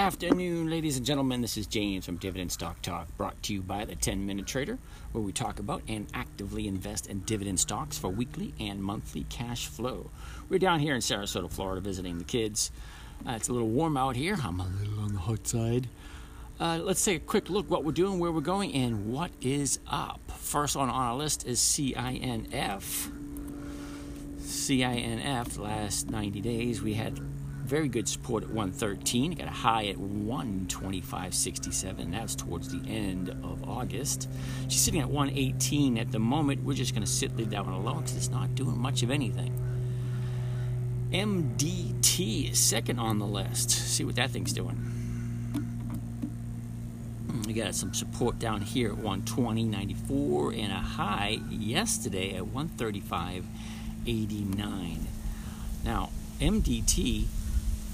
Afternoon, ladies and gentlemen. This is James from Dividend Stock Talk, brought to you by the 10 Minute Trader, where we talk about and actively invest in dividend stocks for weekly and monthly cash flow. We're down here in Sarasota, Florida, visiting the kids. Uh, it's a little warm out here. I'm a little on the hot side. Uh, let's take a quick look what we're doing, where we're going, and what is up. First on our list is CINF. CINF, last 90 days, we had very good support at 113. Got a high at 125.67. That's towards the end of August. She's sitting at 118 at the moment. We're just going to sit leave that one alone because it's not doing much of anything. MDT is second on the list. See what that thing's doing. We got some support down here at 120.94 and a high yesterday at 135.89. Now, MDT,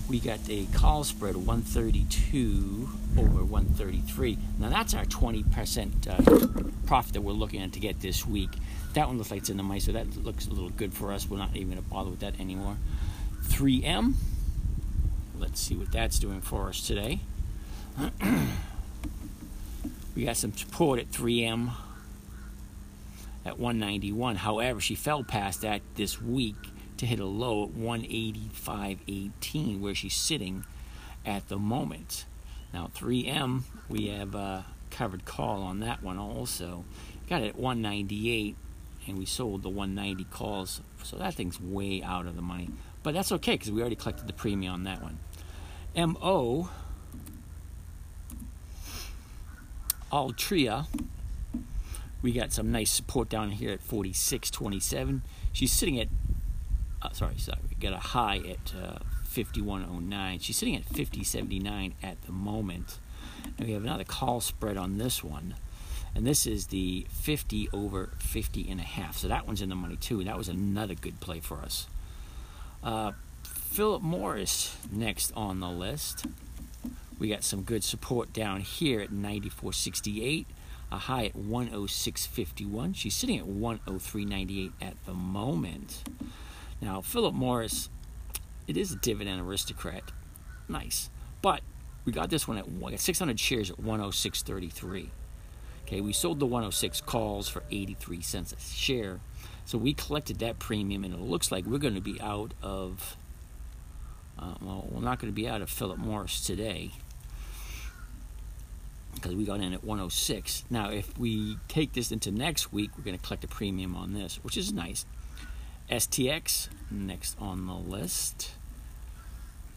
we got a call spread of 132 over 133. Now, that's our 20% uh, profit that we're looking at to get this week. That one looks like it's in the money, so that looks a little good for us. We're not even going to bother with that anymore. 3M, let's see what that's doing for us today. We got some support at 3M at 191. However, she fell past that this week to hit a low at 185.18, where she's sitting at the moment. Now, 3M, we have a covered call on that one also. Got it at 198, and we sold the 190 calls, so that thing's way out of the money. But that's okay because we already collected the premium on that one. MO Altria, we got some nice support down here at 46.27. She's sitting at, uh, sorry, sorry, we got a high at uh, 51.09. She's sitting at 50.79 at the moment. And we have another call spread on this one. And this is the 50 over 50 and a half. So that one's in the money too. That was another good play for us. Uh, Philip Morris next on the list. We got some good support down here at 94.68, a high at 106.51. She's sitting at 103.98 at the moment. Now, Philip Morris, it is a dividend aristocrat. Nice. But we got this one at we got 600 shares at 106.33. Okay, we sold the 106 calls for 83 cents a share. So we collected that premium, and it looks like we're going to be out of. Uh, well, we're not going to be out of Philip Morris today because we got in at 106. Now, if we take this into next week, we're going to collect a premium on this, which is nice. STX, next on the list.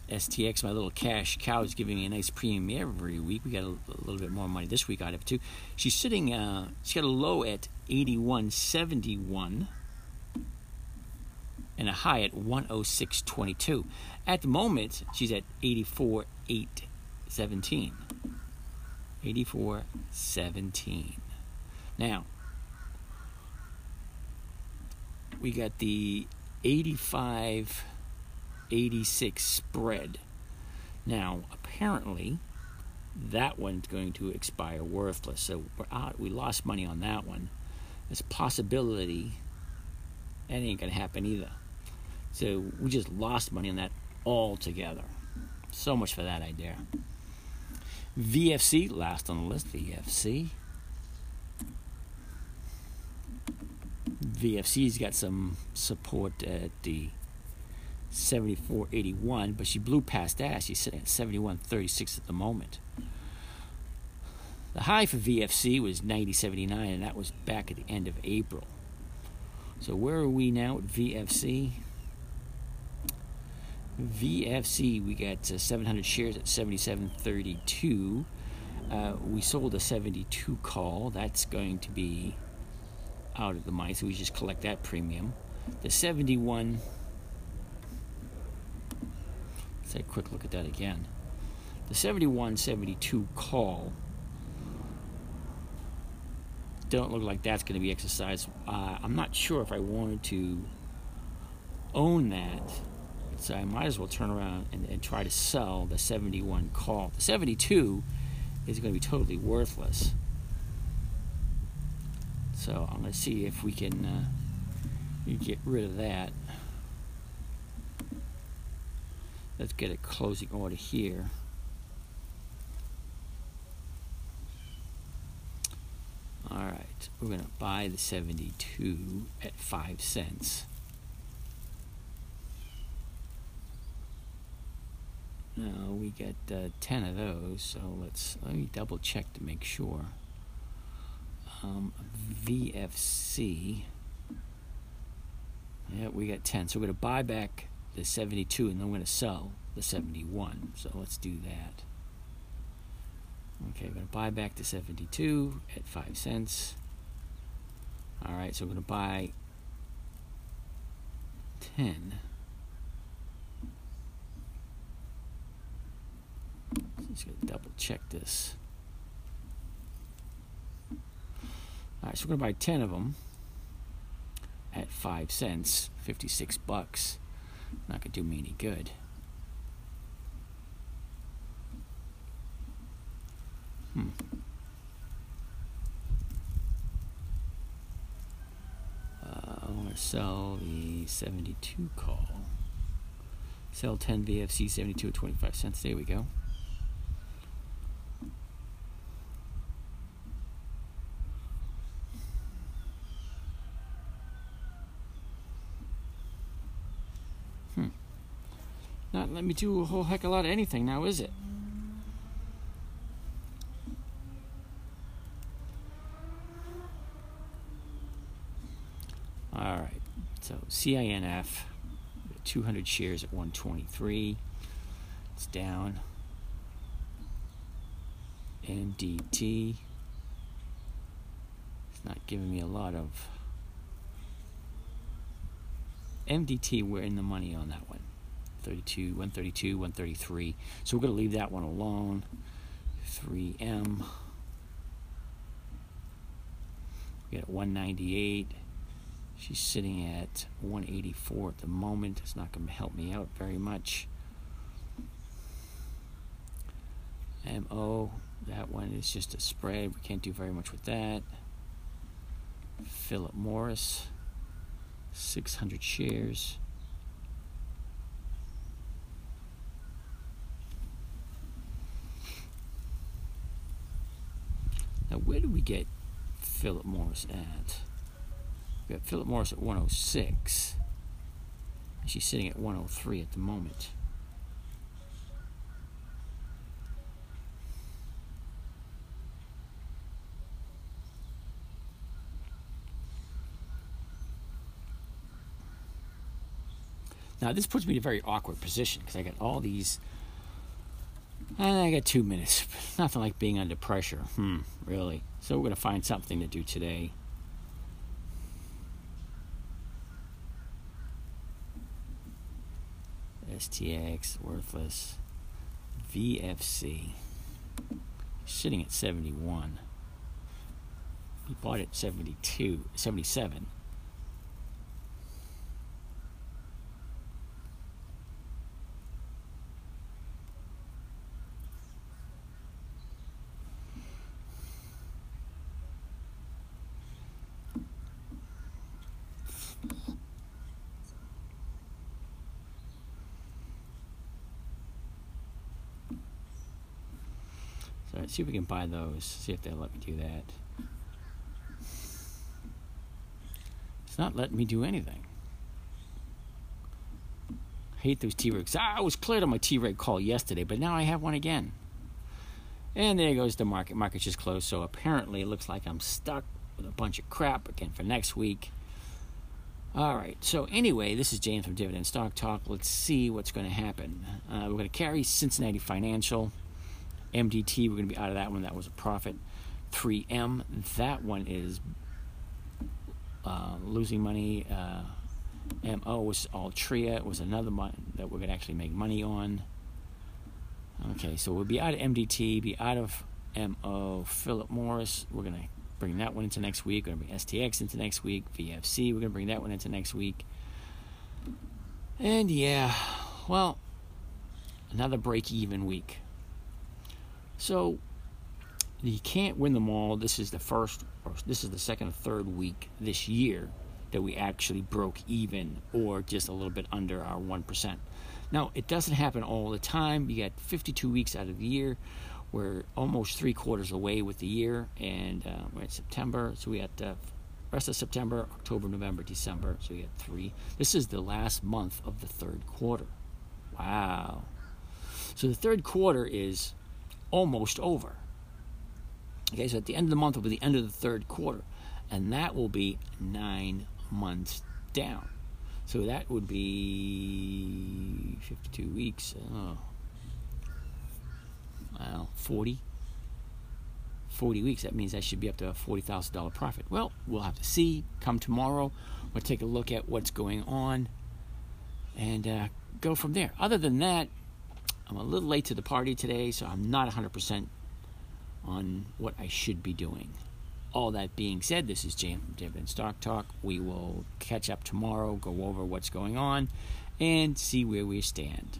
STX, my little cash cow, is giving me a nice premium every week. We got a, a little bit more money this week out of too. She's sitting, uh, she got a low at 81.71 and a high at 106.22. At the moment, she's at 84.817. 84.17. Now, we got the 85 86 spread. Now, apparently, that one's going to expire worthless. So we're out, we lost money on that one. There's a possibility that ain't going to happen either. So we just lost money on that altogether. So much for that idea. VFC, last on the list, VFC. VFC's got some support at the 74.81, but she blew past that. She's sitting at 71.36 at the moment. The high for VFC was 90.79, and that was back at the end of April. So where are we now at VFC? VFC, we got uh, 700 shares at 77.32. Uh, we sold a 72 call. That's going to be out of the money, so we just collect that premium. The 71. Let's take a quick look at that again. The 71 72 call don't look like that's going to be exercised. Uh, I'm not sure if I wanted to own that, so I might as well turn around and, and try to sell the 71 call. The 72 is going to be totally worthless. So I'm going to see if we can uh, get rid of that. Let's get a closing order here. All right, we're going to buy the 72 at 5 cents. Now we get uh, 10 of those, so let's let me double check to make sure. Um, VFC. Yeah, we got 10. So we're going to buy back the 72 and then we're going to sell the 71. So let's do that. Okay, we're going to buy back the 72 at 5 cents. All right, so we're going to buy 10. Just going to double check this. All right, so we're going to buy 10 of them at 5 cents, 56 bucks. Not going to do me any good. Hmm. Uh, I want to sell the 72 call. Sell 10 VFC 72 at 25 cents. There we go. Not let me do a whole heck of a lot of anything now, is it? All right. So CINF, 200 shares at 123. It's down. MDT. It's not giving me a lot of. MDT, we're in the money on that one. 32, 132, 133. So we're going to leave that one alone. 3M. We got 198. She's sitting at 184 at the moment. It's not going to help me out very much. MO, that one is just a spread. We can't do very much with that. Philip Morris, 600 shares. Now, where do we get Philip Morris at? We got Philip Morris at 106. She's sitting at 103 at the moment. Now, this puts me in a very awkward position because I got all these. And I got two minutes. Nothing like being under pressure. Hmm, really. So we're going to find something to do today. STX, worthless. VFC, sitting at 71. He bought it 72, 77. So let's see if we can buy those. See if they'll let me do that. It's not letting me do anything. I hate those T-Regs. Ah, I was cleared on my T-Reg call yesterday, but now I have one again. And there goes the market. Market's just closed, so apparently it looks like I'm stuck with a bunch of crap again for next week. All right. So anyway, this is James from Dividend Stock Talk. Let's see what's going to happen. Uh, we're going to carry Cincinnati Financial. MDT, we're going to be out of that one. That was a profit. 3M, that one is uh, losing money. Uh, MO was Altria, it was another one that we're going to actually make money on. Okay, so we'll be out of MDT, be out of MO. Philip Morris, we're going to bring that one into next week. We're going to bring STX into next week. VFC, we're going to bring that one into next week. And yeah, well, another break even week. So you can't win them all. This is the first, or this is the second or third week this year that we actually broke even or just a little bit under our 1%. Now, it doesn't happen all the time. You got 52 weeks out of the year. We're almost three quarters away with the year, and uh, we're in September. So we got the rest of September, October, November, December. So we got three. This is the last month of the third quarter. Wow. So the third quarter is almost over. Okay, so at the end of the month will be the end of the third quarter, and that will be nine months down. So that would be 52 weeks. Oh. Well, 40. 40 weeks. That means I should be up to a $40,000 profit. Well, we'll have to see. Come tomorrow, we'll take a look at what's going on and uh, go from there. Other than that, I'm a little late to the party today, so I'm not 100% on what I should be doing. All that being said, this is Jim from Dividend Stock Talk. We will catch up tomorrow, go over what's going on, and see where we stand.